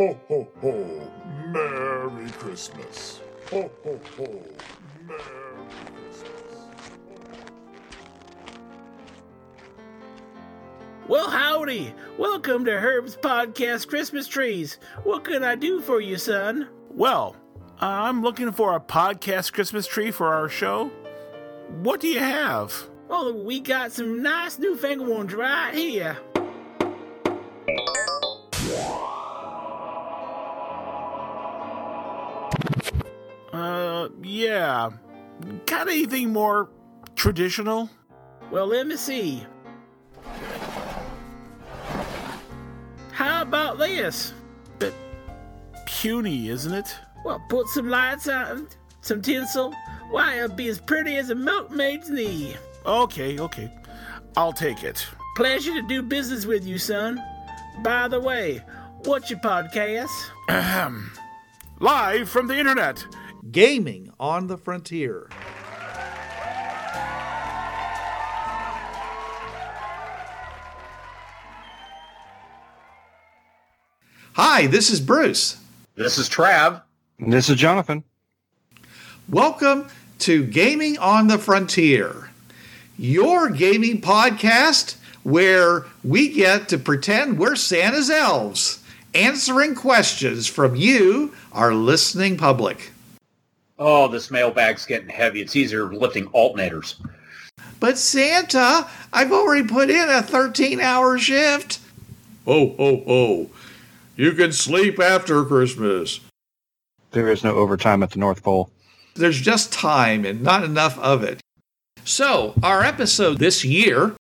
Ho, ho, ho. Merry Christmas. Ho, ho, ho. Merry Christmas. Well, howdy. Welcome to Herb's Podcast Christmas Trees. What can I do for you, son? Well, I'm looking for a podcast Christmas tree for our show. What do you have? Well, we got some nice newfangled ones right here. Yeah. Got anything more traditional? Well, let me see. How about this? Bit puny, isn't it? Well, put some lights on, some tinsel. Why, it'll be as pretty as a milkmaid's knee. Okay, okay. I'll take it. Pleasure to do business with you, son. By the way, what's your podcast? Ahem. Live from the internet. Gaming on the Frontier. Hi, this is Bruce. This is Trav. This is Jonathan. Welcome to Gaming on the Frontier, your gaming podcast where we get to pretend we're Santa's elves, answering questions from you, our listening public. Oh, this mailbag's getting heavy. It's easier lifting alternators. But Santa, I've already put in a 13 hour shift. Oh, oh, oh. You can sleep after Christmas. There is no overtime at the North Pole. There's just time and not enough of it. So, our episode this year,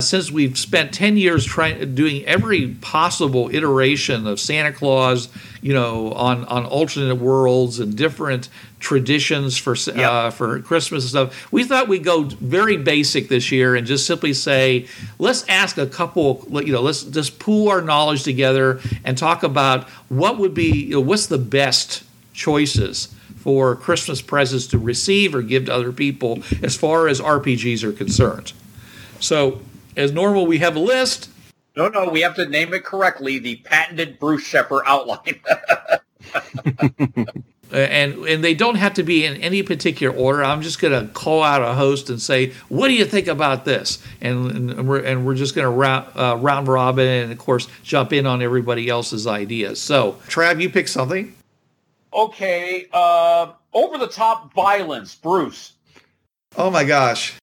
since we've spent 10 years trying doing every possible iteration of Santa Claus, you know, on on alternate worlds and different traditions for uh, for Christmas and stuff, we thought we'd go very basic this year and just simply say, let's ask a couple, you know, let's just pool our knowledge together and talk about what would be, you know, what's the best choices for Christmas presents to receive or give to other people as far as RPGs are concerned. So, as normal, we have a list. No, no, we have to name it correctly. The patented Bruce Shepard outline. and and they don't have to be in any particular order. I'm just going to call out a host and say, "What do you think about this?" And, and we're and we're just going to round, uh, round robin and of course jump in on everybody else's ideas. So, Trav, you pick something. okay, uh, over the top violence, Bruce. Oh my gosh,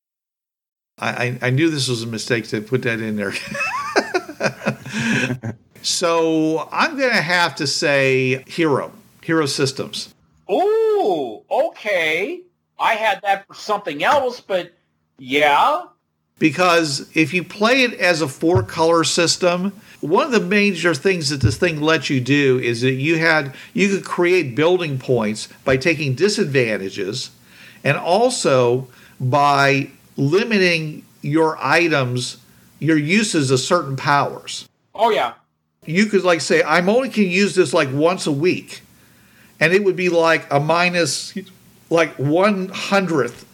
I I, I knew this was a mistake to put that in there. so I'm going to have to say hero, hero systems. Ooh, okay. I had that for something else, but yeah. because if you play it as a four color system one of the major things that this thing lets you do is that you had you could create building points by taking disadvantages and also by limiting your items your uses of certain powers Oh yeah. you could like say i'm only can use this like once a week and it would be like a minus like one hundredth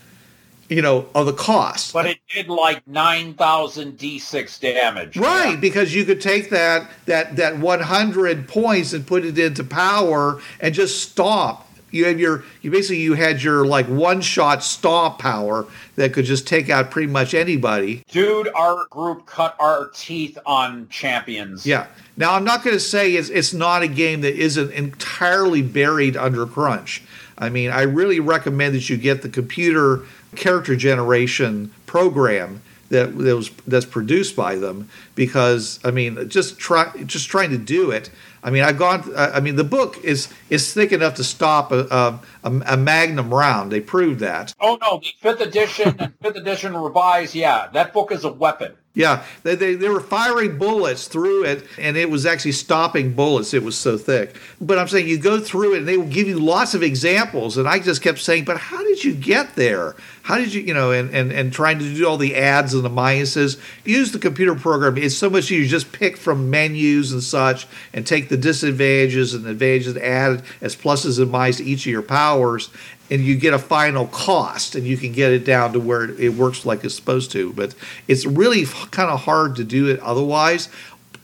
you know of the cost But it did like 9,000 D6 damage. Right, because you could take that that that 100 points and put it into power and just stop. You have your you basically you had your like one shot stop power that could just take out pretty much anybody. Dude, our group cut our teeth on champions. Yeah. Now I'm not going to say it's it's not a game that isn't entirely buried under crunch. I mean, I really recommend that you get the computer character generation program that, that was that's produced by them because I mean, just try just trying to do it. I mean, I've gone. Uh, I mean, the book is is thick enough to stop a, a, a Magnum round. They proved that. Oh no, the fifth edition fifth edition revised, yeah, that book is a weapon. Yeah, they, they, they were firing bullets through it, and it was actually stopping bullets. It was so thick. But I'm saying you go through it, and they will give you lots of examples. And I just kept saying, but how did you get there? How did you, you know, and, and, and trying to do all the ads and the minuses. Use the computer program. It's so much easier. Just pick from menus and such and take the disadvantages and advantages, add as pluses and minuses to each of your powers, and you get a final cost and you can get it down to where it works like it's supposed to. But it's really kind of hard to do it otherwise.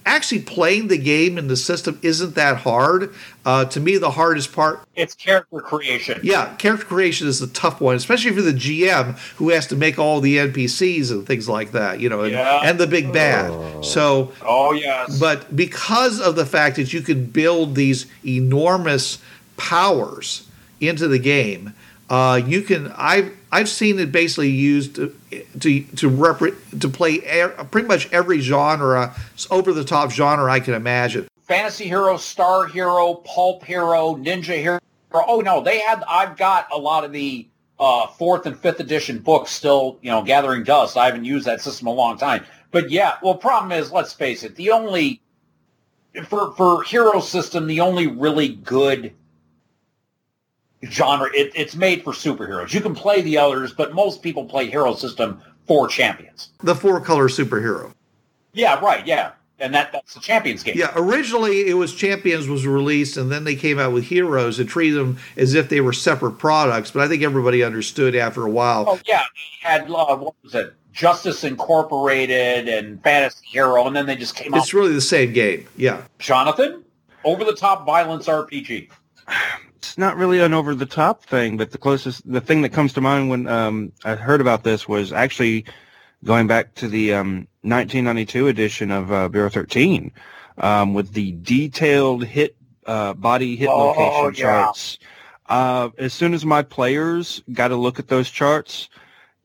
actually playing the game and the system isn't that hard. Uh, to me, the hardest part, It's character creation. yeah, character creation is the tough one, especially for the GM who has to make all the NPCs and things like that, you know, and, Yeah. and the big bad. So, Oh yes. but because of the fact that you can build these enormous powers into the game, uh, you can. I've I've seen it basically used to to to, to play e- pretty much every genre, over the top genre I can imagine. Fantasy Hero, Star Hero, Pulp Hero, Ninja Hero. Oh no, they had. I've got a lot of the uh, fourth and fifth edition books still, you know, gathering dust. I haven't used that system a long time. But yeah, well, problem is, let's face it, the only for for hero system, the only really good genre it, it's made for superheroes. You can play the others, but most people play hero system for champions. The four color superhero. Yeah, right. Yeah, and that that's the champions game. Yeah, originally it was Champions was released, and then they came out with Heroes and treated them as if they were separate products. But I think everybody understood after a while. Oh yeah, they had uh, what was it? Justice Incorporated and Fantasy Hero, and then they just came out. It's really the same game. Yeah. Jonathan, over the top violence RPG. It's not really an over the top thing, but the closest, the thing that comes to mind when um, I heard about this was actually going back to the um, 1992 edition of uh, Bureau 13 um, with the detailed hit uh, body hit Oh, location yeah. charts. Uh, as soon as my players got to look at those charts,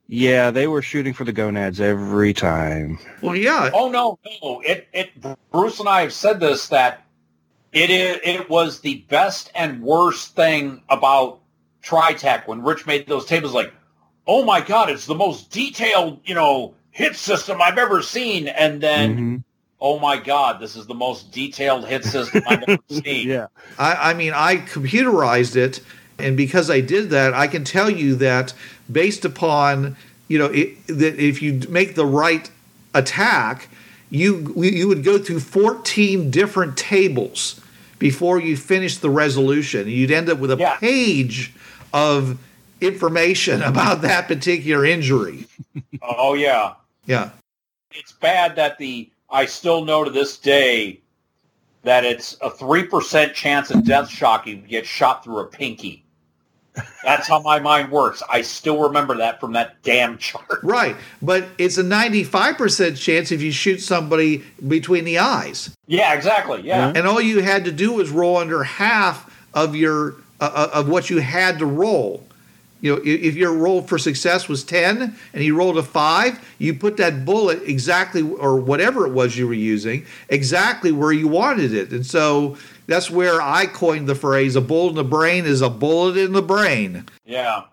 yeah, they were shooting for the gonads every time. Well, yeah. Oh no, no! It it Bruce and I have said this that it is it was the best and worst thing about TriTac when Rich made those tables. Like, oh my god, it's the most detailed you know hit system I've ever seen, and then. Mhm. Oh my God! This is the most detailed hit system I've ever seen. Yeah. I, I mean, I computerized it, and because I did that, I can tell you that based upon you know it, that if you make the right attack, you you would go through fourteen different tables before you finish the resolution. You'd end up with a Yeah. page of information about that particular injury. Oh yeah. Yeah. it's bad that the I still know to this day that it's a three percent chance of death shock you get shot through a pinky. That's how my mind works. I still remember that from that damn chart. Right, but it's a 95% chance if you shoot somebody between the eyes. Yeah, exactly. Yeah. and all you had to do was roll under half of your uh, uh, of what you had to roll. You know, if your roll for success was ten and you rolled a five, you put that bullet exactly or whatever it was you were using exactly where you wanted it, and so that's where I coined the phrase "a bullet in the brain is a bullet in the brain." Yeah.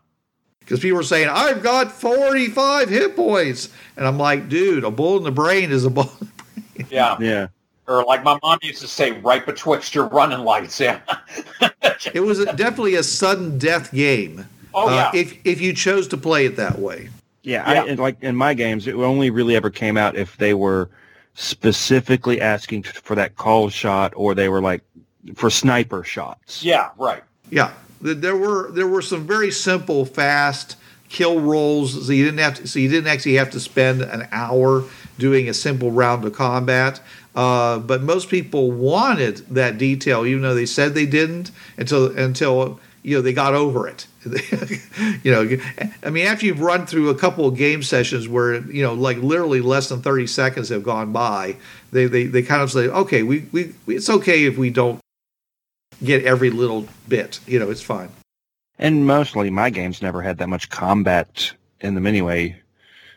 Because people were saying, I've got 45 hit points. And I'm like, dude, a bullet in the brain is a bullet. Yeah. Yeah. Or like my mom used to say, right betwixt your running lights. Yeah. It was a, definitely a sudden death game. Oh, uh, yeah. if if you chose to play it that way. Yeah, Yeah. I, and like in my games, it only really ever came out if they were specifically asking for that call shot, or they were like for sniper shots. yeah. Right. Yeah, there were there were some very simple, fast kill rolls. So you didn't have to. So you didn't actually have to spend an hour doing a simple round of combat. Uh, but most people wanted that detail, even though they said they didn't until until you know they got over it. you know, I mean, after you've run through a couple of game sessions where you know, like literally less than thirty seconds have gone by, they they, they kind of say, okay, we, we it's okay if we don't get every little bit. You know, it's fine. And mostly my games never had that much combat in them anyway,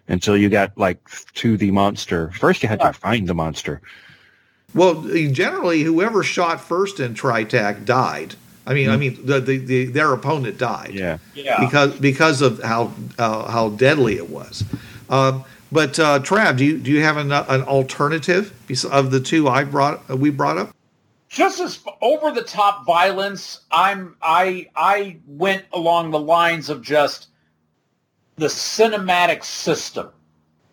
until you got like to the monster. First, you had to find the monster. Well, generally, whoever shot first in Tritac died. I mean, I mean, the, the, the their opponent died Yeah. Yeah. because because of how uh, how deadly it was. Um, but uh, Trav, do you do you have an, an alternative of the two I brought we brought up? Just as over the top violence i'm i i went along the lines of just the cinematic system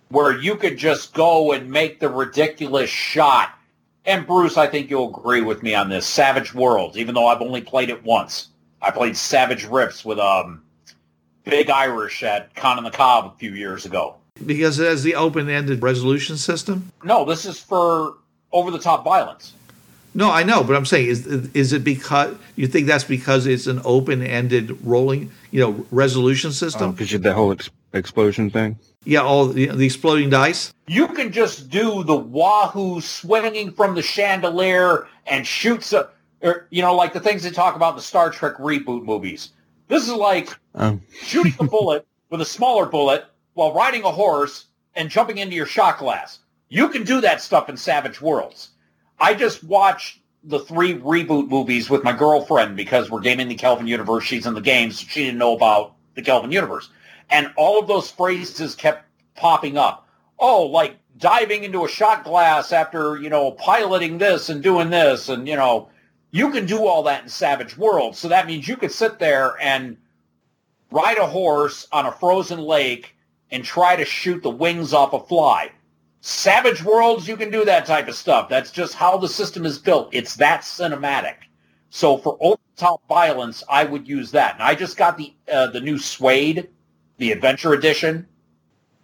where you could just go and make the ridiculous shot and bruce i think you'll agree with me on this savage worlds even though i've only played it once i played savage rifts with um big irish at con on the cob a few years ago Because it has the open ended resolution system. no this is for over the top violence. No, I know, but I'm saying is is it because you think that's because it's an open ended rolling, you know, resolution system? Because you the whole ex- explosion thing. yeah, all the, the exploding dice. You can just do the wahoo swinging from the chandelier and shoots a, or, you know, like the things they talk about in the Star Trek reboot movies. This is like Um, shooting a bullet with a smaller bullet while riding a horse and jumping into your shot glass. You can do that stuff in Savage Worlds. I just watched the three reboot movies with my girlfriend because we're gaming the Kelvin universe. She's in the game, so she didn't know about the Kelvin universe. And all of those phrases kept popping up. Oh, like diving into a shot glass after, you know, piloting this and doing this. And, you know, you can do all that in Savage Worlds. So that means you could sit there and ride a horse on a frozen lake and try to shoot the wings off a fly. Savage Worlds, you can do that type of stuff. That's just how the system is built. It's that cinematic. So for over-the-top violence, I would use that. And I just got the uh, the new SWADE, the Adventure Edition,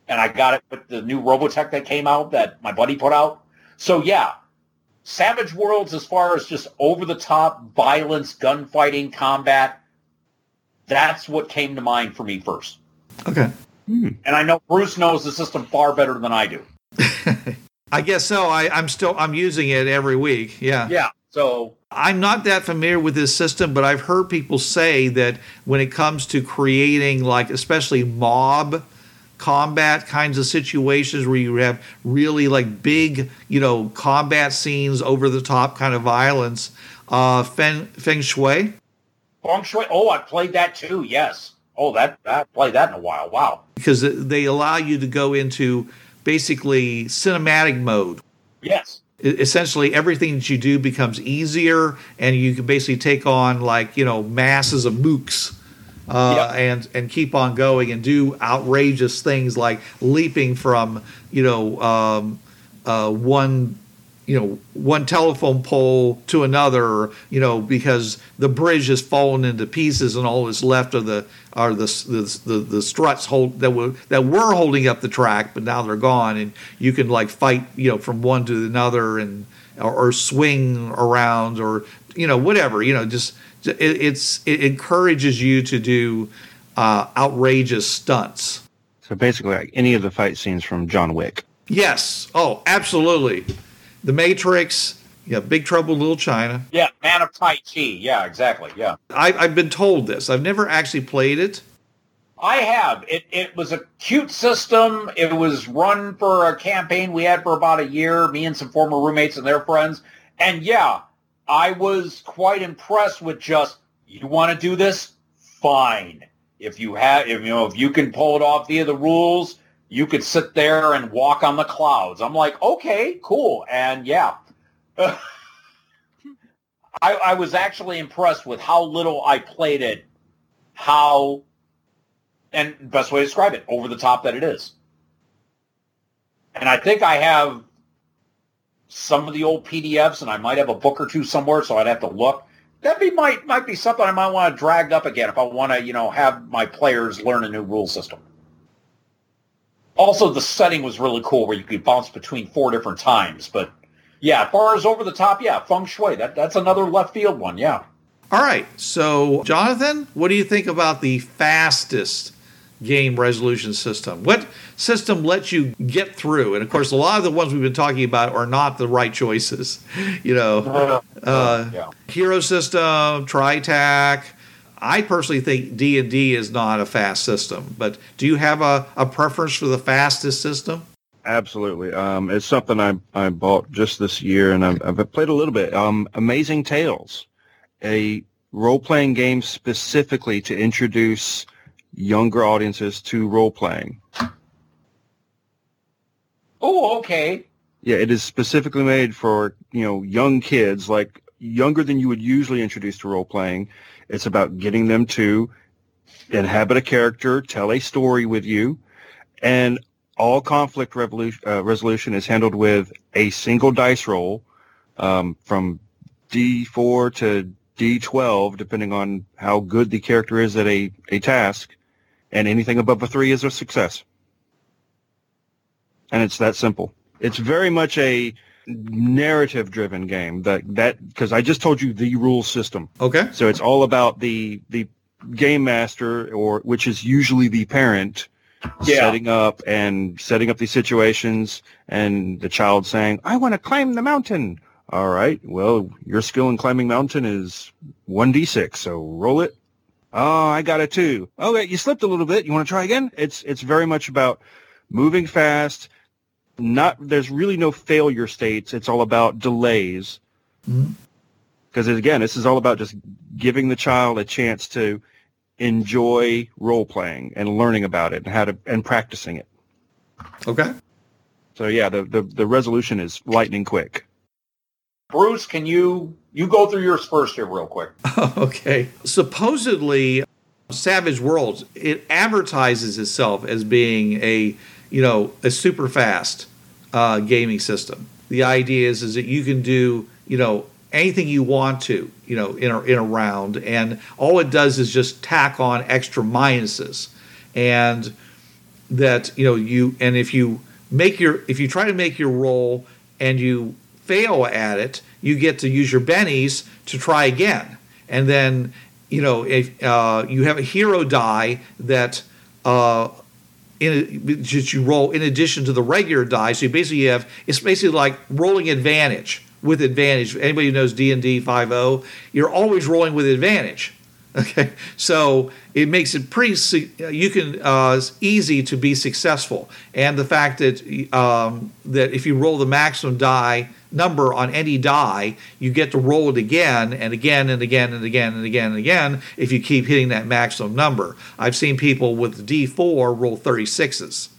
and I got it with the new Robotech that came out that my buddy put out. So yeah, Savage Worlds, as far as just over-the-top violence, gunfighting, combat, that's what came to mind for me first. Okay. And I know Bruce knows the system far better than I do. I guess so. I, I'm still I'm using it every week. Yeah. Yeah. So I'm not that familiar with this system, but I've heard people say that when it comes to creating like especially mob combat kinds of situations where you have really like big, you know, combat scenes over the top kind of violence, uh Feng, feng Shui. Feng Shui. Oh, I played that too. Yes. Oh, that I played that in a while. Wow. because they allow you to go into basically cinematic mode. Yes. Essentially, everything that you do becomes easier, and you can basically take on like you know masses of mooks, uh, Yep. and and keep on going and do outrageous things like leaping from you know um, uh, one you know one telephone pole to another you know because the bridge has fallen into pieces and all that's left of the are the the, the, the struts hold that were that were holding up the track but now they're gone. And you can like fight you know from one to another and or, or swing around or you know whatever you know just it, it's it encourages you to do uh, outrageous stunts. So basically, like any of the fight scenes from John Wick. yes. Oh absolutely the matrix yeah big trouble in little china Yeah. Man of Tai Chi. Yeah. Exactly. Yeah. I, I've been told this. I've never actually played it. I have. It it was a cute system. It was run for a campaign we had for about a year, me and some former roommates and their friends. And yeah, I was quite impressed with just you want to do this? Fine. If you have if you know if you can pull it off via the rules, you could sit there and walk on the clouds. I'm like, okay, cool. And yeah. I, I was actually impressed with how little I played it, how and best way to describe it, over the top that it is. And I think I have some of the old PDFs, and I might have a book or two somewhere, so I'd have to look. That be might might be something I might want to drag up again if I want to, you know, have my players learn a new rule system. Also, the setting was really cool, where you could bounce between four different times. But yeah, as far as over the top, yeah, feng shui. That that's another left field one. Yeah. All right. So, Jonathan, what do you think about the fastest game resolution system? What system lets you get through? And of course, a lot of the ones we've been talking about are not the right choices. You know, uh, yeah. Hero System, TriTac. I personally think D and D is not a fast system. But do you have a, a preference for the fastest system? Absolutely. Um, it's something I, I bought just this year, and I've, I've played a little bit. Um, Amazing Tales, a role-playing game specifically to introduce younger audiences to role-playing. Oh, okay. Yeah, it is specifically made for, you know, young kids, like younger than you would usually introduce to role-playing. It's about getting them to inhabit a character, tell a story with you, and all conflict uh, resolution is handled with a single dice roll um, from D4 to D12, depending on how good the character is at a, a task, and anything above a three is a success. And it's that simple. It's very much a narrative driven game. That that because I just told you the rule system. Okay. So it's all about the the game master or which is usually the parent Yeah. setting up and setting up these situations and the child saying, I want to climb the mountain. All right. Well, your skill in climbing mountain is 1d6, so roll it. Oh, I got a 2. Oh, wait, you slipped a little bit. You want to try again? It's it's very much about moving fast. Not there's really no failure states. It's all about delays. Mm-hmm. Because again, this is all about just giving the child a chance to enjoy role playing and learning about it and how to and practicing it. Okay. So yeah, the, the, the resolution is lightning quick. Bruce, can you you go through yours first here real quick? okay. Supposedly, Savage Worlds it advertises itself as being a you know a super fast uh, gaming system. The idea is is that you can do you know anything you want to you know in a, in a round, and all it does is just tack on extra minuses, and that you know you and if you make your if you try to make your roll and you fail at it, you get to use your bennies to try again. And then, you know, if uh, you have a hero die that uh, in that you roll in addition to the regular die, so you basically have it's basically like rolling advantage with advantage. Anybody who knows D and D five O, you're always rolling with advantage. Okay, so it makes it pretty. You can uh, easy to be successful, and the fact that um, that if you roll the maximum die number on any die, you get to roll it again and again and again and again and again and again if you keep hitting that maximum number. I've seen people with D4 roll 36s.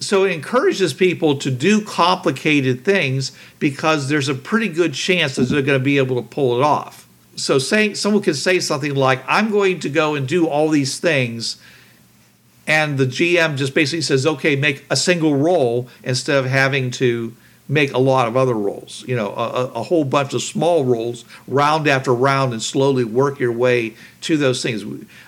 So it encourages people to do complicated things because there's a pretty good chance that they're going to be able to pull it off. So saying someone can say something like, "I'm going to go and do all these things," and the GM just basically says, "Okay, make a single roll instead of having to make a lot of other rolls. You know, a, a- whole bunch of small rolls, round after round, and slowly work your way to those things."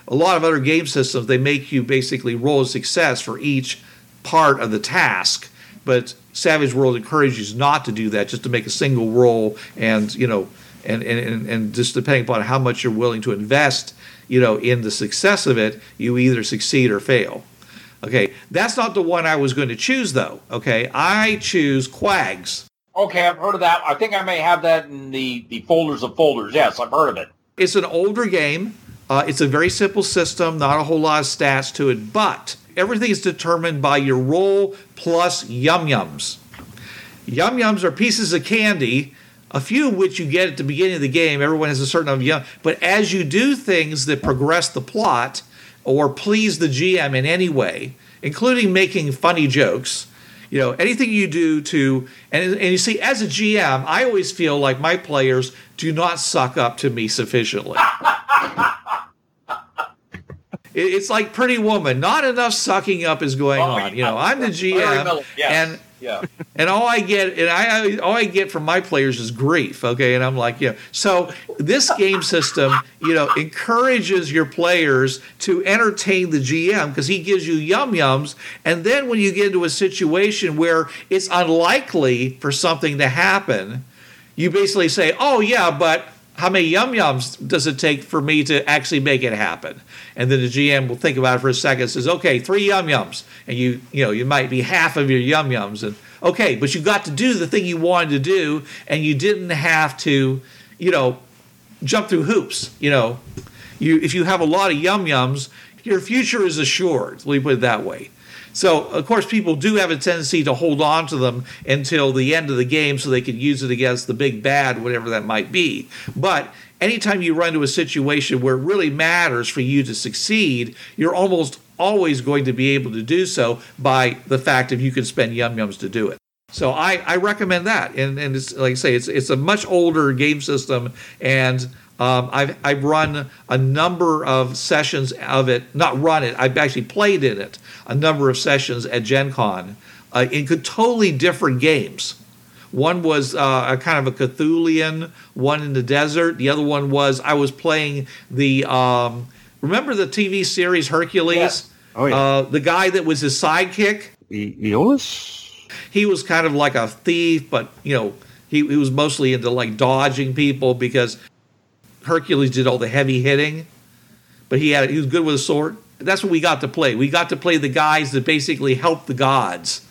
A lot of other game systems they make you basically roll a success for each part of the task, but Savage World encourages not to do that, just to make a single roll and you know, and, and, and just depending upon how much you're willing to invest, you know, in the success of it, you either succeed or fail. Okay, that's not the one I was going to choose though. Okay, I choose QAGS. Okay, I've heard of that. I think I may have that in the the folders of folders. Yes, I've heard of it. It's an older game. Uh, it's a very simple system, not a whole lot of stats to it, but everything is determined by your roll plus yum yums. Yum yums are pieces of candy, a few of which you get at the beginning of the game. Everyone has a certain amount of yum, but as you do things that progress the plot or please the GM in any way, including making funny jokes, you know, anything you do to, and, and you see, as a GM, I always feel like my players do not suck up to me sufficiently. It- It's like Pretty Woman. Not enough sucking up is going Oh, on. You know. I'm the GM, and yeah. and all I get, and I, all I get from my players is grief. Okay, and I'm like, yeah. So this game system, you know, encourages your players to entertain the GM because he gives you yum yums, and then when you get into a situation where it's unlikely for something to happen, you basically say, oh yeah, but how many yum yums does it take for me to actually make it happen? And then the GM will think about it for a second says, okay, three yum yums. And you, you know, you might be half of your yum yums. And okay, but you got to do the thing you wanted to do, and you didn't have to, you know, jump through hoops. You know, you if you have a lot of yum yums, your future is assured. Let me put it that way. So, of course, people do have a tendency to hold on to them until the end of the game so they can use it against the big bad, whatever that might be. But anytime you run into a situation where it really matters for you to succeed, you're almost always going to be able to do so by the fact that you can spend yum yums to do it. So I, I recommend that, and and it's like I say, it's it's a much older game system, and um, I've I've run a number of sessions of it, not run it, I've actually played in it a number of sessions at Gen Con uh, in totally different games. One was uh, a kind of a Cthulian, one in the desert. The other one was I was playing the um, remember the TV series Hercules. Yes. Oh, yeah. Uh, the guy that was his sidekick E- Iolaus? he was kind of like a thief, but you know, He, he was mostly into like dodging people because Hercules did all the heavy hitting, but he had he was good with a sword. That's what we got to play. We got to play the guys that basically helped the gods.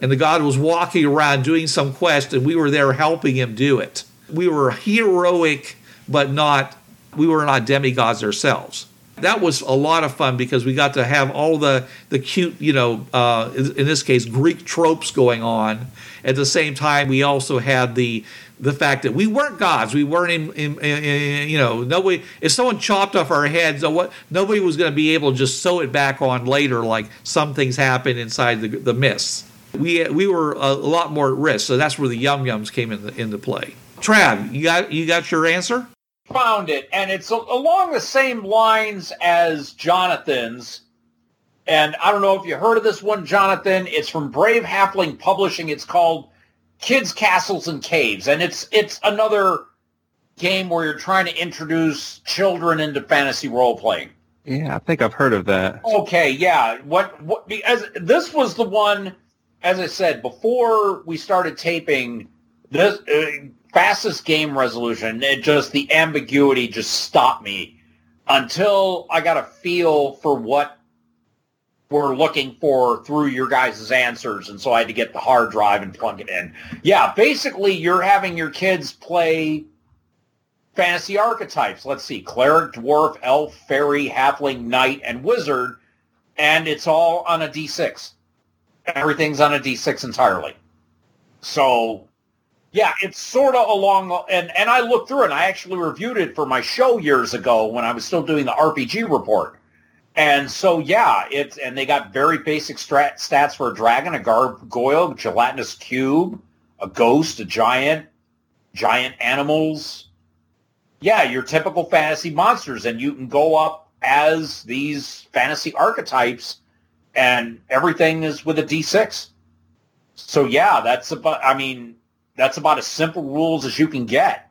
And the god was walking around doing some quest, and we were there helping him do it. We were heroic, but not, we were not demigods ourselves. That was a lot of fun because we got to have all the, the cute, you know, uh, in this case, Greek tropes going on. At the same time, we also had the the fact that we weren't gods. We weren't in, in, in, in you know, nobody. If someone chopped off our heads, what nobody was going to be able to just sew it back on later, like some things happen inside the the mists. We we were a lot more at risk, so that's where the yum yums came into into play. Trav, you got you got your answer? Found it, and it's along the same lines as Jonathan's. And I don't know if you heard of this one, Jonathan. It's from Brave Halfling Publishing. It's called Kids, Castles, and Caves, and it's it's another game where you're trying to introduce children into fantasy role playing. Yeah, I think I've heard of that. Okay, yeah. What what because this was the one as I said before we started taping this uh, fastest game resolution it just the ambiguity just stopped me until I got a feel for what we're looking for through your guys' answers and so I had to get the hard drive and plug it in. Yeah, basically you're having your kids play fantasy archetypes. Let's see, cleric, dwarf, elf, fairy, halfling, knight, and wizard, and it's all on a d6. Everything's on a d6 entirely. So, yeah, it's sort of along, and and I looked through it. and I actually reviewed it for my show years ago when I was still doing the RPG report. And so, yeah, it's and they got very basic strat, stats for a dragon, a gargoyle, gelatinous cube, a ghost, a giant, giant animals, yeah, your typical fantasy monsters, and you can go up as these fantasy archetypes, and everything is with a D6. So yeah, that's about. I mean, that's about as simple rules as you can get.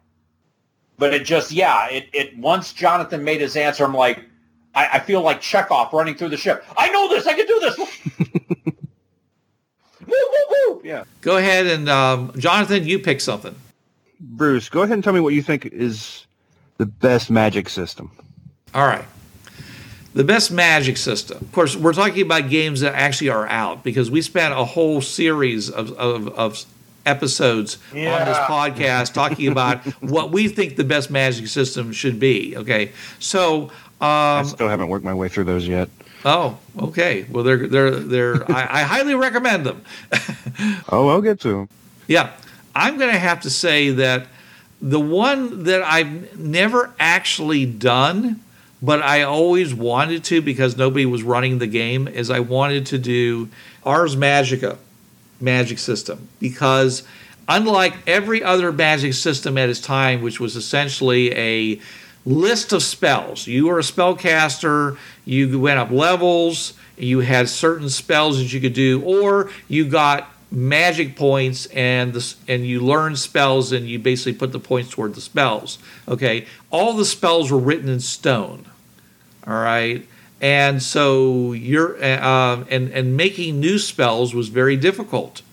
But it just, yeah, it, it once Jonathan made his answer, I'm like, I, I feel like Chekhov running through the ship. I know this. I can do this. woo, woo, woo. Yeah. Go ahead and um, Jonathan, you pick something. Bruce, go ahead and tell me what you think is the best magic system. All right. The best magic system. Of course, we're talking about games that actually are out because we spent a whole series of, of, of episodes on this podcast talking about what we think the best magic system should be. Okay. So, I um, still haven't worked my way through those yet. oh, okay. Well, they're, they're, they're, I, I highly recommend them. Oh, I'll get to them. Yeah, I'm going to have to say that the one that I've never actually done, but I always wanted to because nobody was running the game, is I wanted to do Ars Magica magic system because unlike every other magic system at its time, which was essentially a list of spells, you were a spellcaster, you went up levels, you had certain spells that you could do, or you got magic points and the, and you learned spells and you basically put the points toward the spells. Okay, all the spells were written in stone. All right. And so you're uh, and and making new spells was very difficult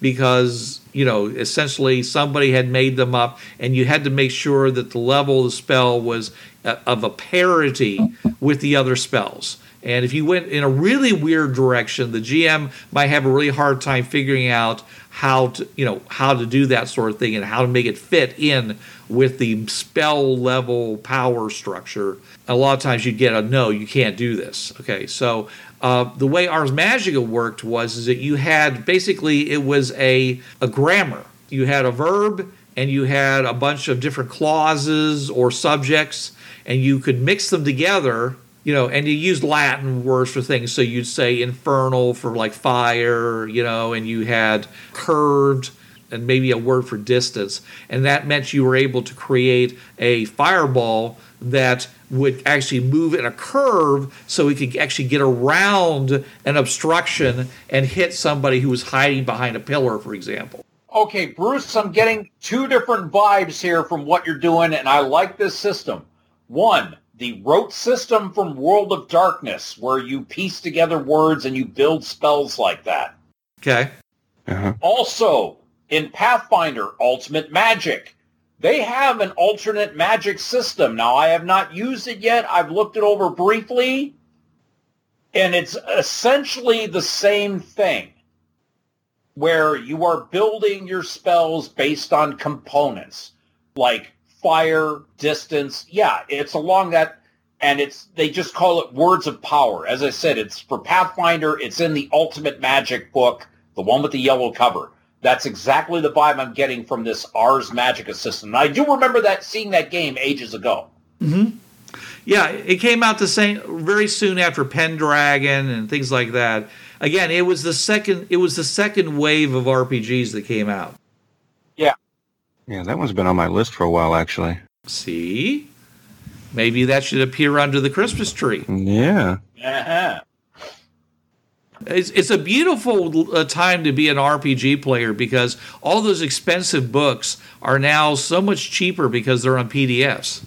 because you know essentially somebody had made them up and you had to make sure that the level of the spell was uh, of a parity with the other spells. And if you went in a really weird direction, the GM might have a really hard time figuring out how to, you know, how to do that sort of thing and how to make it fit in with the spell level power structure. A lot of times you'd get a no, you can't do this. Okay, so uh, the way Ars Magica worked was is that you had basically it was a a grammar. You had a verb and you had a bunch of different clauses or subjects, and you could mix them together you know, and you used Latin words for things. So you'd say infernal for like fire, you know, and you had curved and maybe a word for distance. And that meant you were able to create a fireball that would actually move in a curve so it could actually get around an obstruction and hit somebody who was hiding behind a pillar, for example. Okay, Bruce, I'm getting two different vibes here from what you're doing, and I like this system. One, the rote system from World of Darkness, where you piece together words and you build spells like that. Okay. Uh-huh. Also, in Pathfinder Ultimate Magic. They have an alternate magic system. Now, I have not used it yet. I've looked it over briefly, and it's essentially the same thing where you are building your spells based on components like fire, distance. Yeah, it's along that and it's they just call it words of power. As I said, it's for Pathfinder, it's in the Ultimate Magic book, the one with the yellow cover. That's exactly the vibe I'm getting from this Ars Magica system. And I do remember that seeing that game ages ago. Mm-hmm. Yeah, it came out the same very soon after Pendragon and things like that. Again, it was the second it was the second wave of RPGs that came out. Yeah, that one's been on my list for a while, actually. See? Maybe that should appear under the Christmas tree. Yeah. Uh-huh. It's, it's a beautiful uh, time to be an RPG player because all those expensive books are now so much cheaper because they're on PDFs.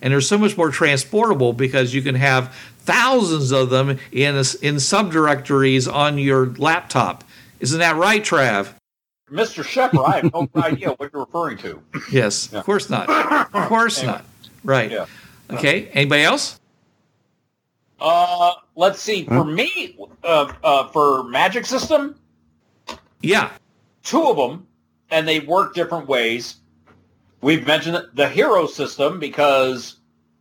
And they're so much more transportable because you can have thousands of them in, a, in subdirectories on your laptop. Isn't that right, Trav? Mr. Shepard, I have no idea what you're referring to. Yes, of course not. Of course Anyway. not. Right. Yeah. Okay. Anybody else? Uh, let's see. For me, uh, uh, for Magic System, Yeah. two of them, and they work different ways. We've mentioned the hero system because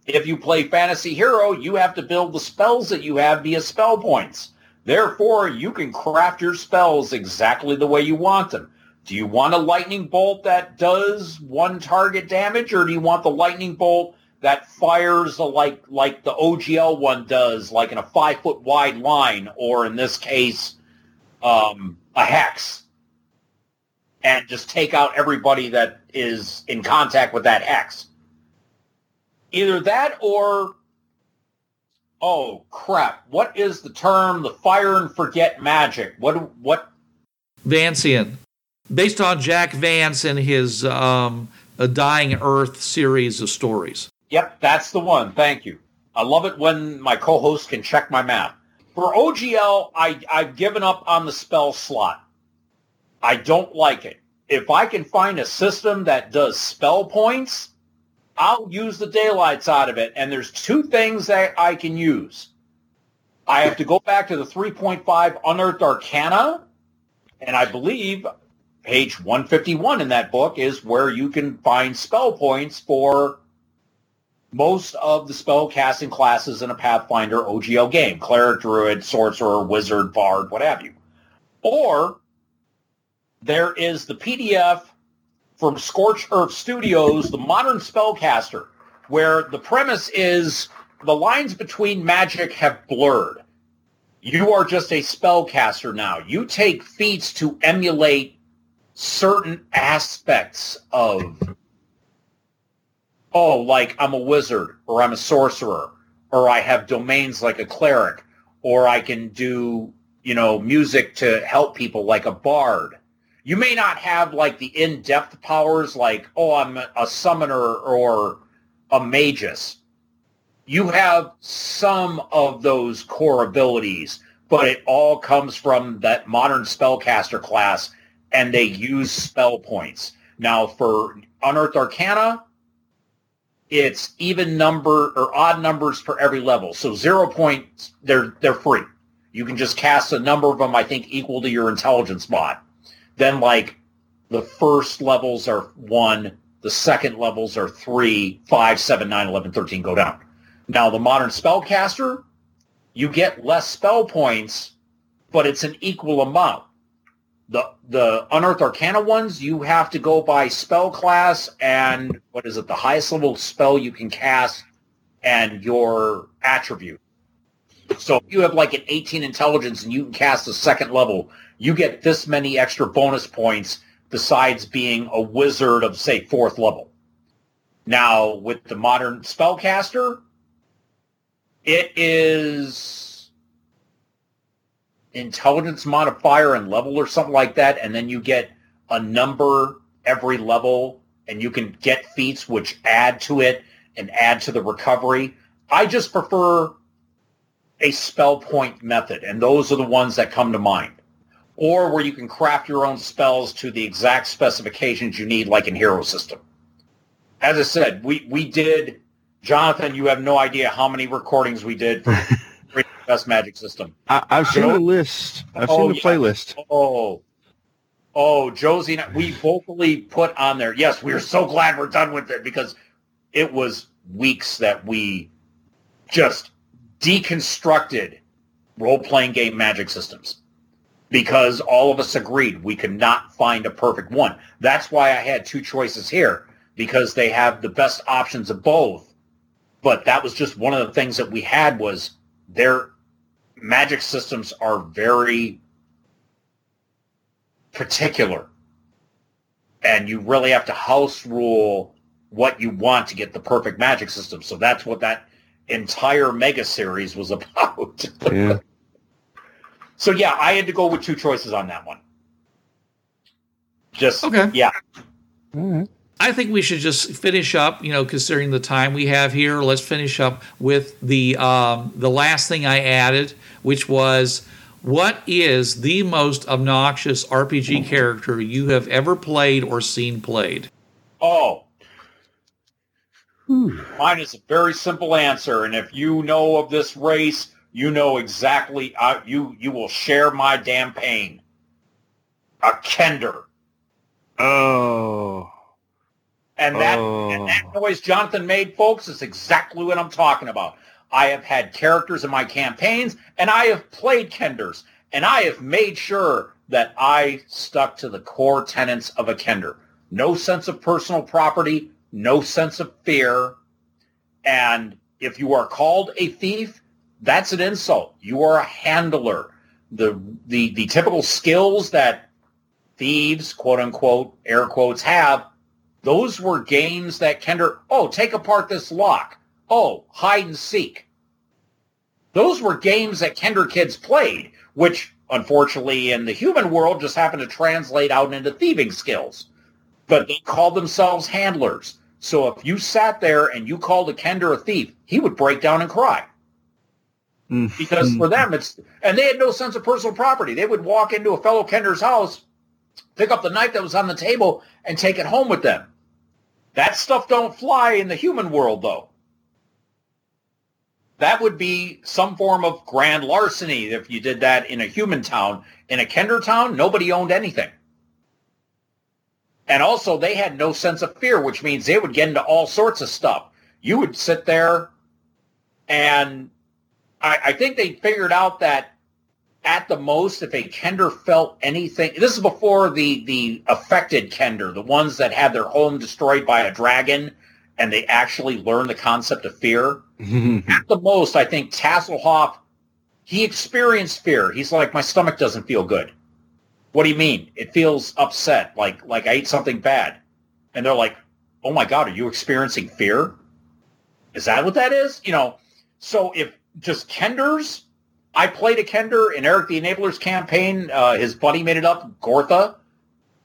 if you play Fantasy Hero, you have to build the spells that you have via spell points. Therefore, you can craft your spells exactly the way you want them. Do you want a lightning bolt that does one target damage, or do you want the lightning bolt that fires a, like like the OGL one does, like in a five foot wide line, or in this case, um, a hex? and just take out everybody that is in contact with that hex. Either that or, oh crap, what is the term? The fire and forget magic. What, what, Vancian. Based on Jack Vance and his um, A Dying Earth series of stories. yep, that's the one. Thank you. I love it when my co-host can check my math. For OGL, I, I've given up on the spell slot. I don't like it. If I can find a system that does spell points, I'll use the daylights out of it. And there's two things that I can use. I have to go back to the 3.5 Unearthed Arcana, and I believe page 151 in that book is where you can find spell points for most of the spell casting classes in a Pathfinder OGL game. Cleric, Druid, Sorcerer, Wizard, Bard, what have you. Or there is the PDF from Scorch Earth Studios, the modern spellcaster, where the premise is the lines between magic have blurred. You are just a spellcaster now. You take feats to emulate certain aspects of oh, like I'm a wizard or I'm a sorcerer or I have domains like a cleric or I can do, you know, music to help people like a bard. You may not have like the in-depth powers like, oh, I'm a summoner or a magus. You have some of those core abilities, but it all comes from that modern spellcaster class and they use spell points. Now for Unearthed Arcana, it's even number or odd numbers for every level. So zero points, they're they're free. You can just cast a number of them, I think, equal to your intelligence bot. Then like the first levels are one, the second levels are three, five, seven, nine, eleven, thirteen go down. Now the modern spellcaster, you get less spell points, but it's an equal amount. The the unearthed arcana ones, you have to go by spell class and what is it, the highest level spell you can cast and your attribute. So if you have like an 18 intelligence and you can cast a second level, you get this many extra bonus points besides being a wizard of say fourth level. Now with the modern spellcaster, it is intelligence modifier and level or something like that, and then you get a number every level, and you can get feats which add to it and add to the recovery. I just prefer a spell point method, and those are the ones that come to mind. or where you can craft your own spells to the exact specifications you need, like in Hero System. As I said, we, we did, Jonathan, you have no idea how many recordings we did Best Magic System. I, I've seen the list. I've Oh, seen the yeah. playlist. Oh, oh, Josie, and I- we vocally put on there. Yes, we are so glad we're done with it because it was weeks that we just deconstructed role-playing game magic systems because all of us agreed we could not find a perfect one. That's why I had two choices here because they have the best options of both. But that was just one of the things that we had was their magic systems are very particular. And you really have to house rule what you want to get the perfect magic system. So that's what that entire mega series was about. Yeah. so yeah, I had to go with two choices on that one. Just Okay. yeah. All right. I think we should just finish up. You know, considering the time we have here, let's finish up with the um, the last thing I added, which was what is the most obnoxious RPG character you have ever played or seen played? Oh. Mine is a very simple answer, and if you know of this race, you know exactly. Uh, you you will share my damn pain. A Kender, Oh. and that Oh. and that noise Jonathan made, folks, is exactly what I'm talking about. I have had characters in my campaigns, and I have played Kenders, and I have made sure that I stuck to the core tenets of a Kender. No sense of personal property, no sense of fear, and if you are called a thief, that's an insult. You are a handler. The the the typical skills that thieves, quote unquote, air quotes, have, those were games that Kender, oh, take apart this lock. Oh, hide and seek. Those were games that Kender kids played, which unfortunately in the human world just happened to translate out into thieving skills. But they called themselves handlers. So if you sat there and you called a Kender a thief, he would break down and cry. Mm. Because for them, it's, and they had no sense of personal property. They would walk into a fellow Kender's house, pick up the knife that was on the table, and take it home with them. That stuff don't fly in the human world, though. That would be some form of grand larceny if you did that in a human town. In a Kender town, nobody owned anything. And also, they had no sense of fear, which means they would get into all sorts of stuff. You would sit there, and I, I think they figured out that at the most, if a Kender felt anything, this is before the the affected Kender, the ones that had their home destroyed by a dragon, and they actually learned the concept of fear. At the most, I think Tasslehoff, he experienced fear. He's like, my stomach doesn't feel good. What do you mean? It feels upset, like like I ate something bad. And they're like, oh my God, are you experiencing fear? Is that what that is? You know, so if just Kenders, I played a Kender in Eric the Enabler's campaign. Uh, his buddy made it up, Gortha.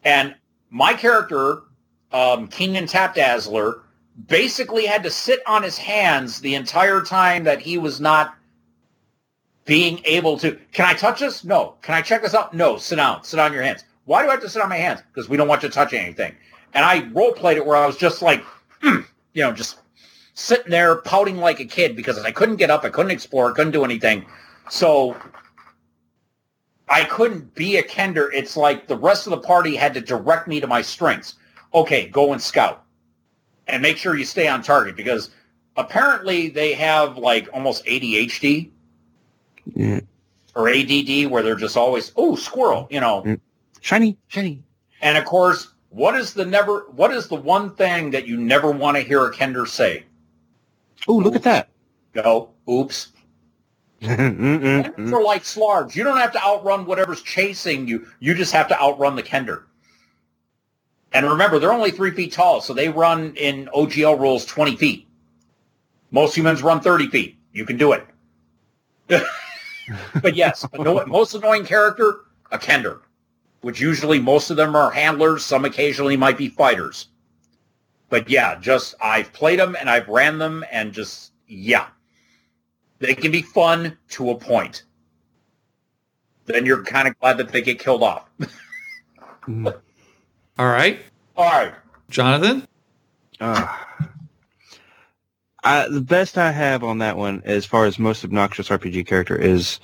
And my character, um, Keenan Tapdazzler, basically had to sit on his hands the entire time that he was not being able to. Can I touch this? No. Can I check this out? No. Sit down. Sit on your hands. Why do I have to sit on my hands? Because we don't want you to touch anything. And I role played it where I was just like, hmm, you know, just sitting there pouting like a kid because I couldn't get up, I couldn't explore, I couldn't do anything. So I couldn't be a Kender. It's like the rest of the party had to direct me to my strengths. Okay, go and scout. And make sure you stay on target because apparently they have like almost ADHD Yeah. or ADD where they're just always, oh, squirrel, you know. Mm. Shiny, shiny. And of course, what is the never what is the one thing that you never want to hear a Kender say? Oh, look at that. go oops. Are like slargs. You don't have to outrun whatever's chasing you. You just have to outrun the Kender. And remember, they're only three feet tall, so they run in OGL rules 20 feet. Most humans run 30 feet. You can do it. but yes, most annoying character, a Kender, which usually most of them are handlers. Some occasionally might be fighters. But yeah, just I've played them and I've ran them and just, yeah. They can be fun to a point. then you're kind of glad that they get killed off. Mm. All right, All right. Jonathan. Uh, I, the best I have on that one, as far as most obnoxious RPG character, is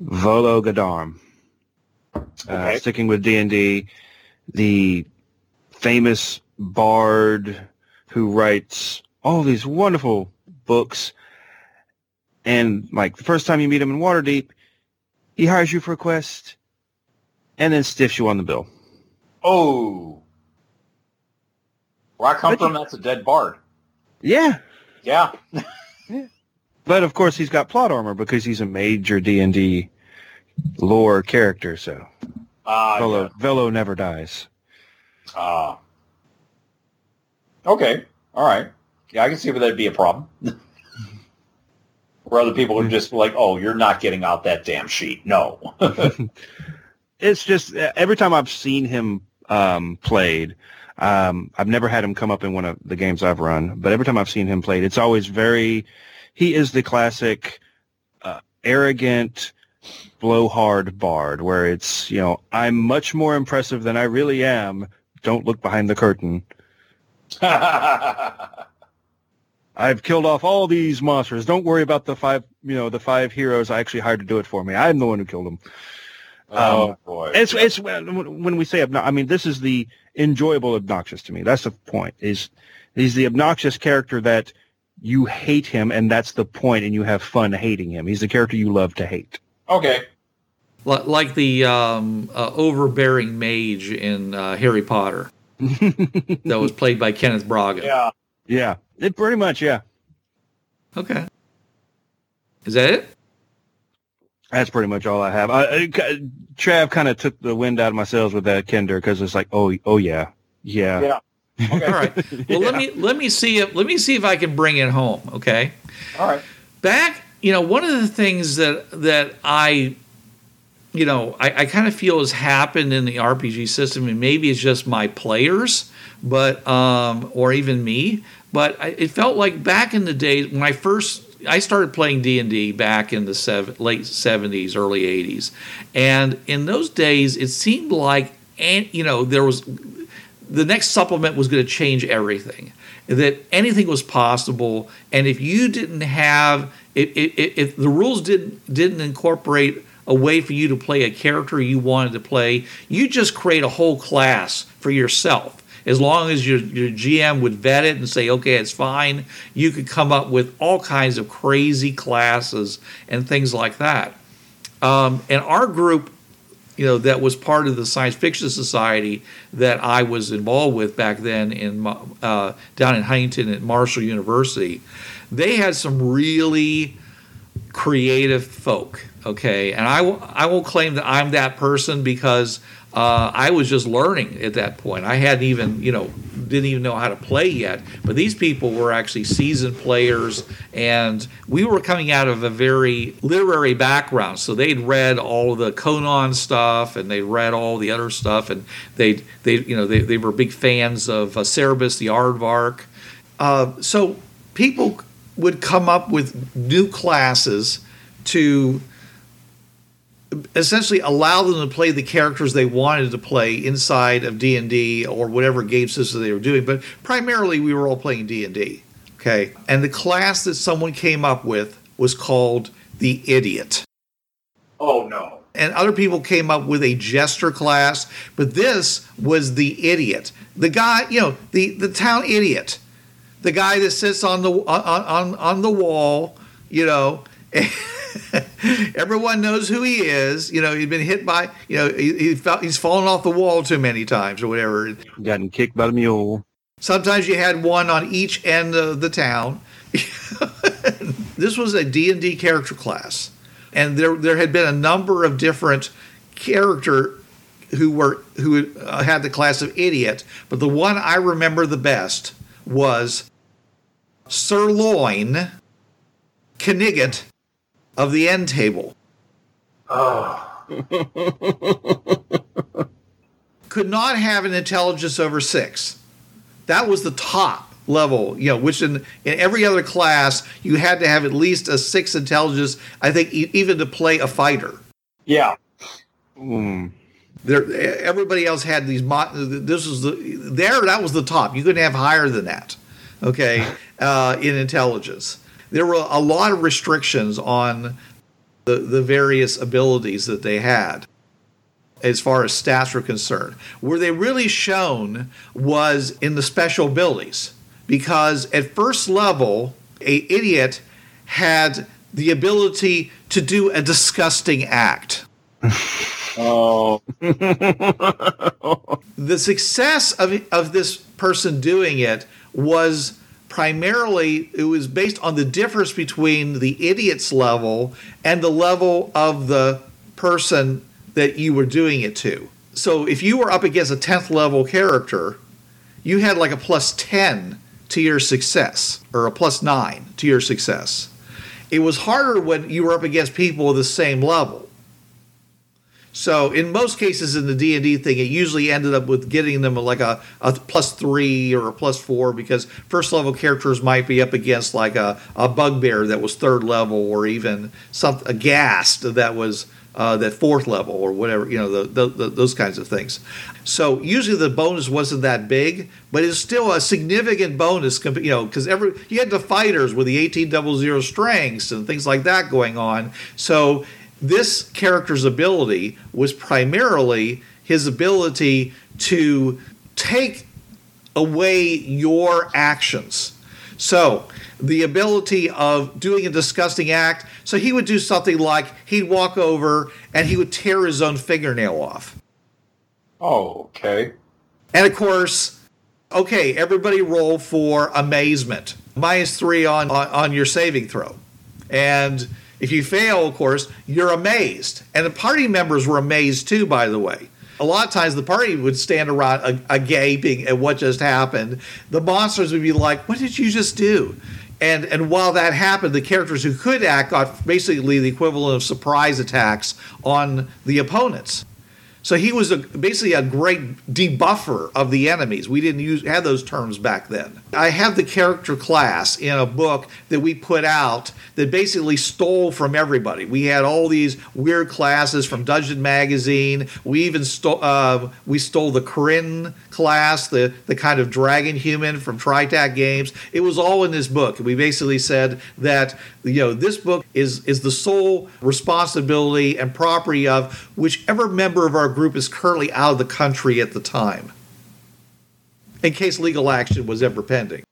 Volo Geddarm. Uh, sticking with D and D, the famous bard who writes all these wonderful books, and like the first time you meet him in Waterdeep, he hires you for a quest, and then stiffs you on the bill. Oh. Where I come But from, you- that's a dead bard. Yeah, Yeah. But of course, he's got plot armor because he's a major D and D lore character. So Uh, Velo, Velo never dies. Uh, okay. All right. Yeah, I can see where that'd be a problem. where other people are just like, oh, you're not getting out that damn sheet. No. It's just uh, every time I've seen him um, played, um, I've never had him come up in one of the games I've run. But every time I've seen him played, it's always very. He is the classic uh, arrogant, blowhard bard, where it's you know I'm much more impressive than I really am. Don't look behind the curtain. I've killed off all these monsters. Don't worry about the five, you know, the five heroes I actually hired to do it for me. I'm the one who killed them. Oh, boy. It's it's when when we say obnoxious. I mean, this is the enjoyable obnoxious to me. That's the point. Is he's the obnoxious character that you hate him, and that's the point, and you have fun hating him. He's the character you love to hate. okay. Li- Like the um, uh, overbearing mage in uh, Harry Potter that was played by Kenneth Branagh. Yeah. Yeah, it pretty much. Yeah, Okay. Is that it? That's pretty much all I have. I, I, Trav kind of took the wind out of my sails with that Kender because it's like, oh, oh yeah, yeah. Yeah. Okay. All right. Well, let me let me see if let me see if I can bring it home. Okay. All right. back you know one of the things that that i you know i, I kind of feel has happened in the rpg system and maybe it's just my players but um or even me but I, it felt like back in the day when i first i started playing d&d back in the seven, late 70s early 80s and in those days it seemed like and you know there was the next supplement was going to change everything that anything was possible. And if you didn't have if, if, if the rules didn't didn't incorporate a way for you to play a character you wanted to play you just create a whole class for yourself as long as your, your gm would vet it and say okay it's fine you could come up with all kinds of crazy classes and things like that um, and our group you know that was part of the science fiction society that I was involved with back then in uh, down in Huntington at Marshall University. They had some really creative folk. Okay, and I w- I won't claim that I'm that person because uh, I was just learning at that point. I hadn't even you know didn't even know how to play yet. But these people were actually seasoned players, and we were coming out of a very literary background. So they'd read all the Conan stuff, and they read all the other stuff, and they they you know they, they were big fans of uh, Cerebus the Aardvark. Uh, so people would come up with new classes to essentially allow them to play the characters they wanted to play inside of D&D or whatever game system they were doing but primarily we were all playing D&D okay? And the class that someone came up with was called the idiot. Oh, no. and other people came up with a jester class but this was the idiot. The guy you know the the town idiot. The guy that sits on the on on, on the wall you know everyone knows who he is. You know he's been hit by you know he, he felt he's fallen off the wall too many times or whatever. Gotten kicked by the mule. sometimes you had one on each end of the town. This was a d&d character class. And there there had been a number of different character who were who uh, had the class of idiot. But the one i remember the best was sirloin Knigget of the end table could not have an intelligence over six that was the top level you know which in in every other class you had to have at least a six intelligence i think e- even to play a fighter Yeah. Mm. There, everybody else had these. Mo- this was the there. That was the top. You couldn't have higher than that. Okay, uh, in intelligence, there were a lot of restrictions on the the various abilities that they had as far as stats were concerned. Where they really shone was in the special abilities, because at first level, a idiot had the ability to do a disgusting act. Oh, the success of, of this person doing it was primarily it was based on the difference between the idiot's level and the level of the person that you were doing it to. So if you were up against a 10th level character you had like a plus 10 to your success or a plus 9 to your success. It was harder when you were up against people of the same level so in most cases in the D and D thing, it usually ended up with getting them like a, a plus three or a plus four because first level characters might be up against like a, a bugbear that was third level or even some a ghast that was uh, that fourth level or whatever you know the, the, the, those kinds of things. So usually the bonus wasn't that big, but it's still a significant bonus. comp- You know because every you had the fighters with the eighteen double zero strengths and things like that going on. So this character's ability was primarily his ability to take away your actions. So, the ability of doing a disgusting act. So, he would do something like he'd walk over and he would tear his own fingernail off. oh, okay. And of course, okay, everybody roll for amazement. Minus three on, on, on your saving throw. And if you fail, of course, you're amazed. And the party members were amazed too, by the way. A lot of times the party would stand around a, gaping at what just happened. The monsters would be like, What did you just do? And and while that happened, the characters who could act got basically the equivalent of surprise attacks on the opponents. So he was a, basically a great debuffer of the enemies. We didn't use have those terms back then. I have the character class in a book that we put out that basically stole from everybody. We had all these weird classes from Dungeon Magazine. We even stole uh, we stole the Corinne class, the the kind of dragon human from TriTac Games. It was all in this book. We basically said that you know this book is is the sole responsibility and property of whichever member of our group is currently out of the country at the time in case legal action was ever pending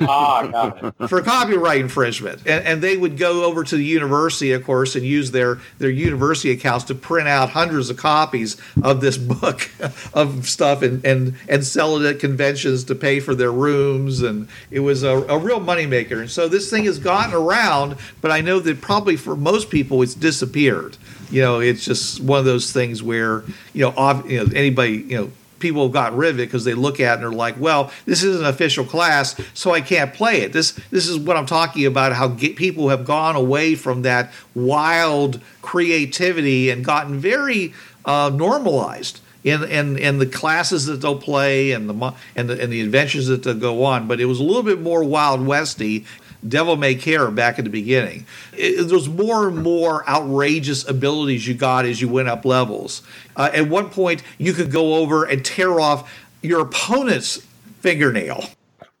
Ah, for copyright infringement. And, and they would go over to the university, of course, and use their, their university accounts to print out hundreds of copies of this book of stuff and, and, and sell it at conventions to pay for their rooms. And it was a, a real moneymaker. And so this thing has gotten around, but I know that probably for most people it's disappeared. You know, it's just one of those things where, you know, ob- you know anybody, you know, people have got rid of it because they look at it and are like, well, this is an official class, so I can't play it. This this is what I'm talking about. How people have gone away from that wild creativity and gotten very uh, normalized in, in in the classes that they'll play and the and the and the adventures that they'll go on. But it was a little bit more wild westy. Devil May Care back at the beginning. It, there was more and more outrageous abilities you got as you went up levels. Uh, at one point, you could go over and tear off your opponent's fingernail,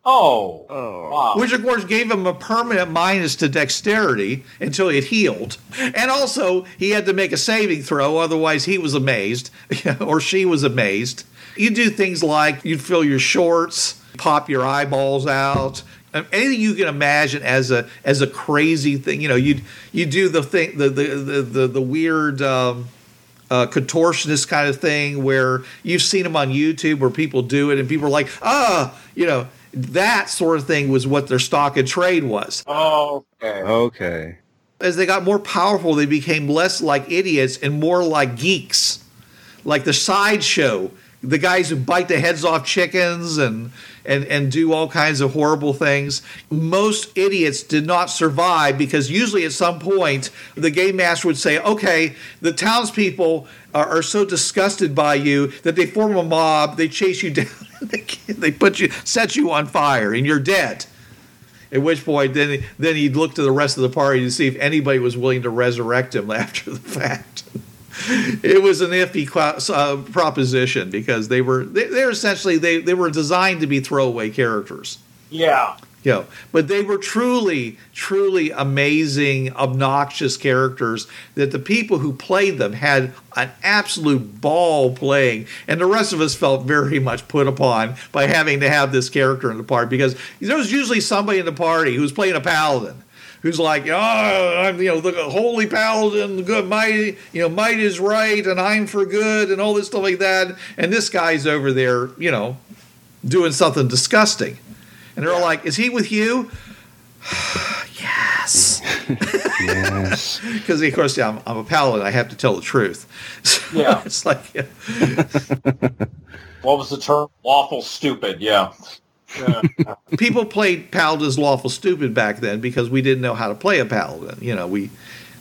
Oh, Oh. wow. which of course gave him a permanent minus to dexterity until it healed. And also, he had to make a saving throw, otherwise, he was amazed or she was amazed. You do things like you'd fill your shorts, pop your eyeballs out. Anything you can imagine as a as a crazy thing, you know, you you do the thing the the the the, the weird um, uh, contortionist kind of thing where you've seen them on YouTube where people do it and people are like, ah, you know, that sort of thing was what their stock and trade was. Oh, okay. Okay. As they got more powerful, they became less like idiots and more like geeks, like the sideshow, the guys who bite the heads off chickens and and and do all kinds of horrible things. Most idiots did not survive because usually at some point the game master would say, "Okay, the townspeople are, are so disgusted by you that they form a mob, they chase you down, they, put you, set you on fire, and you're dead." At which point, then then he'd look to the rest of the party to see if anybody was willing to resurrect him after the fact. It was an iffy qu- uh, proposition because they were they, they're essentially they, they were designed to be throwaway characters. Yeah. You know, but they were truly, truly amazing, obnoxious characters that the people who played them had an absolute ball playing. And the rest of us felt very much put upon by having to have this character in the part because there was usually somebody in the party who was playing a paladin who's like, oh, I'm you know the holy paladin, the good mighty, you know, might is right, and I'm for good, and all this stuff like that. And this guy's over there, you know, doing something disgusting, and they're all like, is he with you? yes, Yes. because of course, yeah, I'm, I'm a paladin. I have to tell the truth. So Yeah. it's like, yeah. What was the term? Lawful stupid. Yeah. Yeah. people played paladins lawful stupid back then because we didn't know how to play a paladin. You know, we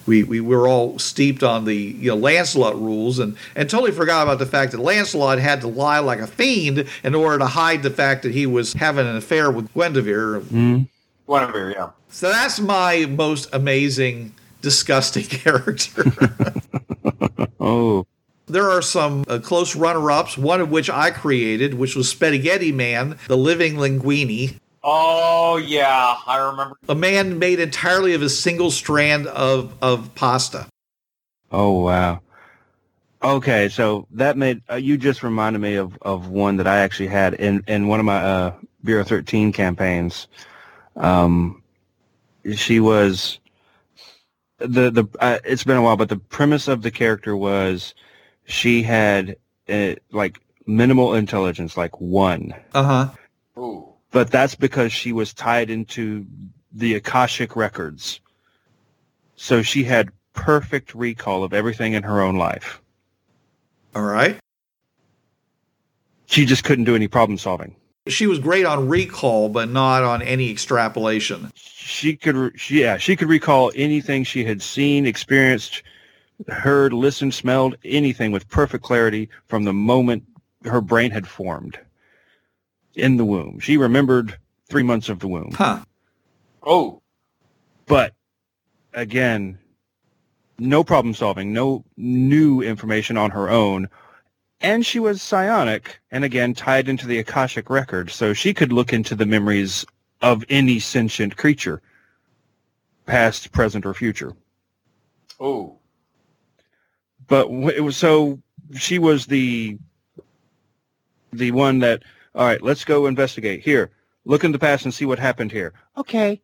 we, we were all steeped on the you know Lancelot rules and, and totally forgot about the fact that Lancelot had to lie like a fiend in order to hide the fact that he was having an affair with Guinevere. Mm-hmm. Whatever. Yeah. So that's my most amazing, disgusting character. Oh. There are some uh, close runner-ups, one of which I created, which was Spaghetti Man, the living linguini. Oh yeah, I remember. a man made entirely of a single strand of, of pasta. Oh wow. Okay, so that made uh, you just reminded me of, of one that I actually had in, in one of my uh, Bureau 13 campaigns. Um, she was the the uh, it's been a while, but the premise of the character was she had uh, like minimal intelligence, like one, Uh huh. Ooh. but that's because she was tied into the Akashic records. So she had perfect recall of everything in her own life. All right. She just couldn't do any problem solving. She was great on recall, but not on any extrapolation. She could, she, yeah, she could recall anything she had seen, experienced, heard, listened, smelled, anything with perfect clarity from the moment her brain had formed in the womb. She remembered three months of the womb. Huh. Oh. But again, no problem solving, no new information on her own. And she was psionic and again tied into the Akashic record, so she could look into the memories of any sentient creature, past, present, or future. Oh. But it was so she was the the one that all right, let's go investigate. Here, look in the past and see what happened here. Okay.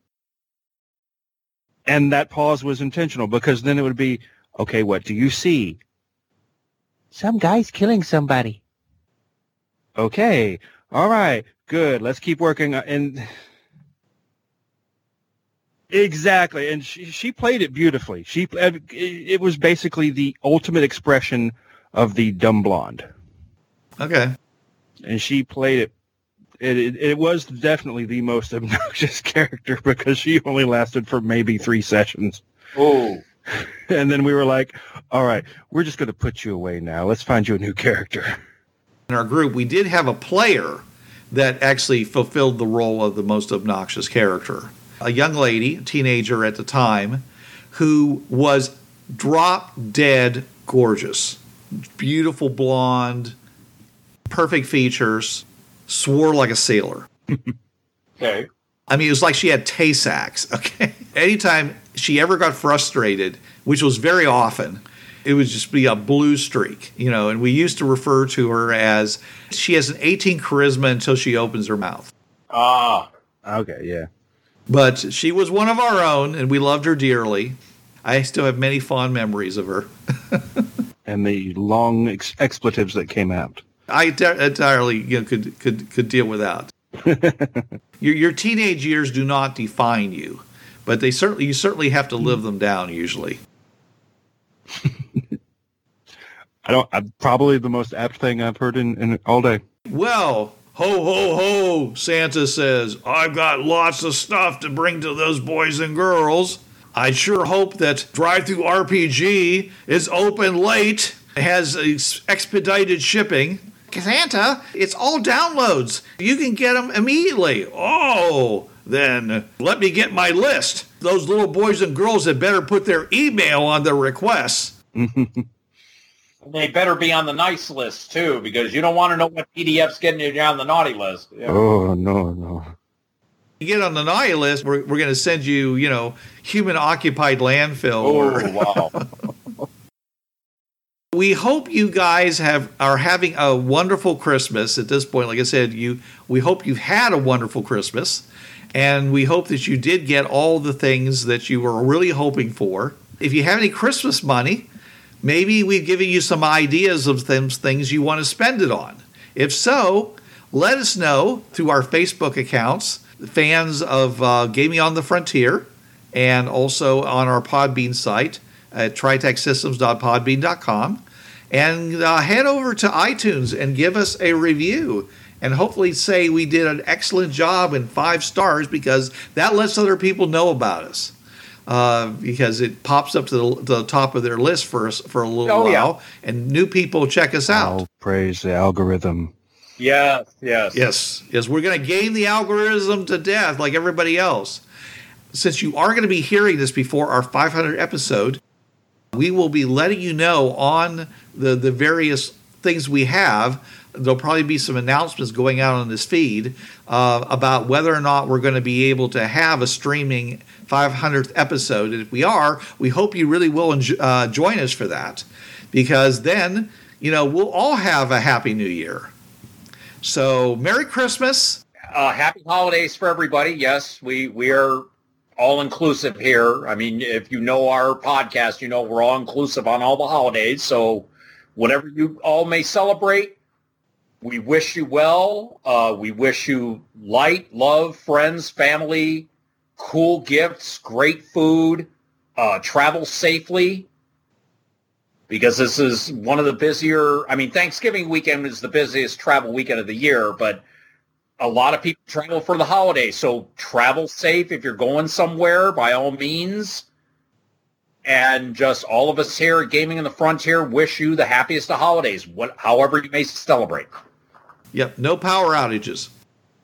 And that pause was intentional because then it would be, okay, what do you see? Some guy's killing somebody. Okay. All right. Good. Let's keep working. Uh, and exactly. And she, she played it beautifully. She it it was basically the ultimate expression of the dumb blonde. Okay. and she played it. It, it. it was definitely the most obnoxious character because she only lasted for maybe three sessions. Oh. And then we were like, all right, we're just going to put you away now. Let's find you a new character. In our group, we did have a player that actually fulfilled the role of the most obnoxious character. A young lady, a teenager at the time, who was drop dead gorgeous. Beautiful blonde, perfect features, swore like a sailor. Okay. I mean, it was like she had Tay Sachs. Okay. Anytime she ever got frustrated, which was very often, it would just be a blue streak, you know. And we used to refer to her as she has an 18 charisma until she opens her mouth. Ah. Okay, yeah. But she was one of our own, and we loved her dearly. I still have many fond memories of her. And the long ex- expletives that came out. I de- entirely you know, could could could deal without. your your teenage years do not define you, but they certainly you certainly have to live them down usually. I don't. I'm probably the most apt thing I've heard in, in all day. Well, ho ho ho, Santa says, I've got lots of stuff to bring to those boys and girls. I sure hope that DriveThruRPG is open late, has ex- expedited shipping. Santa, it's all downloads. You can get them immediately. Oh, then let me get my list. Those little boys and girls had better put their email on their requests. They better be on the nice list too, because you don't want to know what PDF's getting you down the naughty list. Yeah. Oh no, no. You get on the naughty list, we're, we're going to send you, you know, human occupied landfill. or- Oh wow! we hope you guys have are having a wonderful Christmas at this point. Like I said, you we hope you've had a wonderful Christmas, and we hope that you did get all the things that you were really hoping for. If you have any Christmas money, maybe we've given you some ideas of things things you want to spend it on. If so, let us know through our Facebook accounts, fans of uh, Gaming on the Frontier, and also on our Podbean site at tritacsystems.podbean.com. And uh, head over to iTunes and give us a review. And hopefully say we did an excellent job and five stars because that lets other people know about us. Uh, because it pops up to the, to the top of their list for us for a little Oh, while, yeah. and new people check us out. Oh, praise the algorithm. yes, yes, Yes, yes, we're going to game the algorithm to death like everybody else. Since you are going to be hearing this before our 500 episode, we will be letting you know on the the various things we have. There'll probably be some announcements going out on this feed uh, about whether or not we're going to be able to have a streaming 500th episode. And if we are, we hope you really will uh, join us for that, because then you know we'll all have a happy new year. So, Merry Christmas. Uh, happy holidays for everybody. Yes, we we are all inclusive here. I mean, if you know our podcast, you know we're all inclusive on all the holidays. So, whatever you all may celebrate, we wish you well. Uh, we wish you light, love, friends, family, cool gifts, great food, uh, travel safely. Because this is one of the busier. I mean, Thanksgiving weekend is the busiest travel weekend of the year, but a lot of people travel for the holidays. So travel safe if you're going somewhere by all means. And just all of us here at Gaming in the Frontier wish you the happiest of holidays, what, however you may celebrate. Yep, no power outages.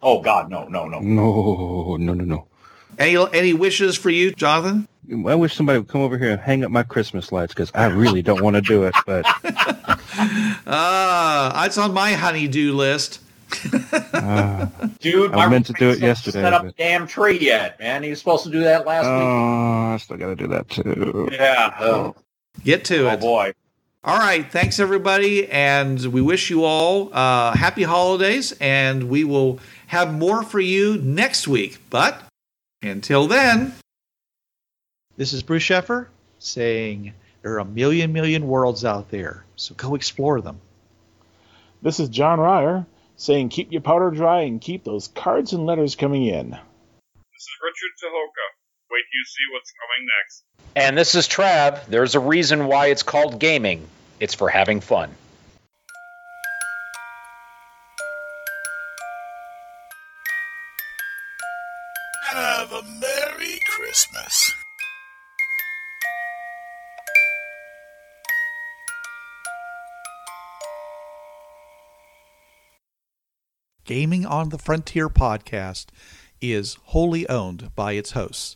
Oh God, no, no, no. No, no, no, no. Any any wishes for you, Jonathan? I wish somebody would come over here and hang up my Christmas lights because I really don't want to do it. But Ah, it's on my honeydew list. uh, Dude, I my meant to do it yesterday, Set up but- the damn tree yet, man. He was supposed to do that last oh, I still got to do that too. Yeah. Oh, Get to oh it. boy. All right, thanks everybody, and we wish you all uh, happy holidays, and we will have more for you next week. But until then, This is Bruce Sheffer saying there are a million, million worlds out there, so go explore them. This is John Ryer saying keep your powder dry and keep those cards and letters coming in. This is Richard Tahoka. Wait till you see what's coming next. And this is Trav. There's a reason why it's called gaming. It's for having fun. Have a Merry Christmas. Gaming on the Frontier podcast is wholly owned by its hosts.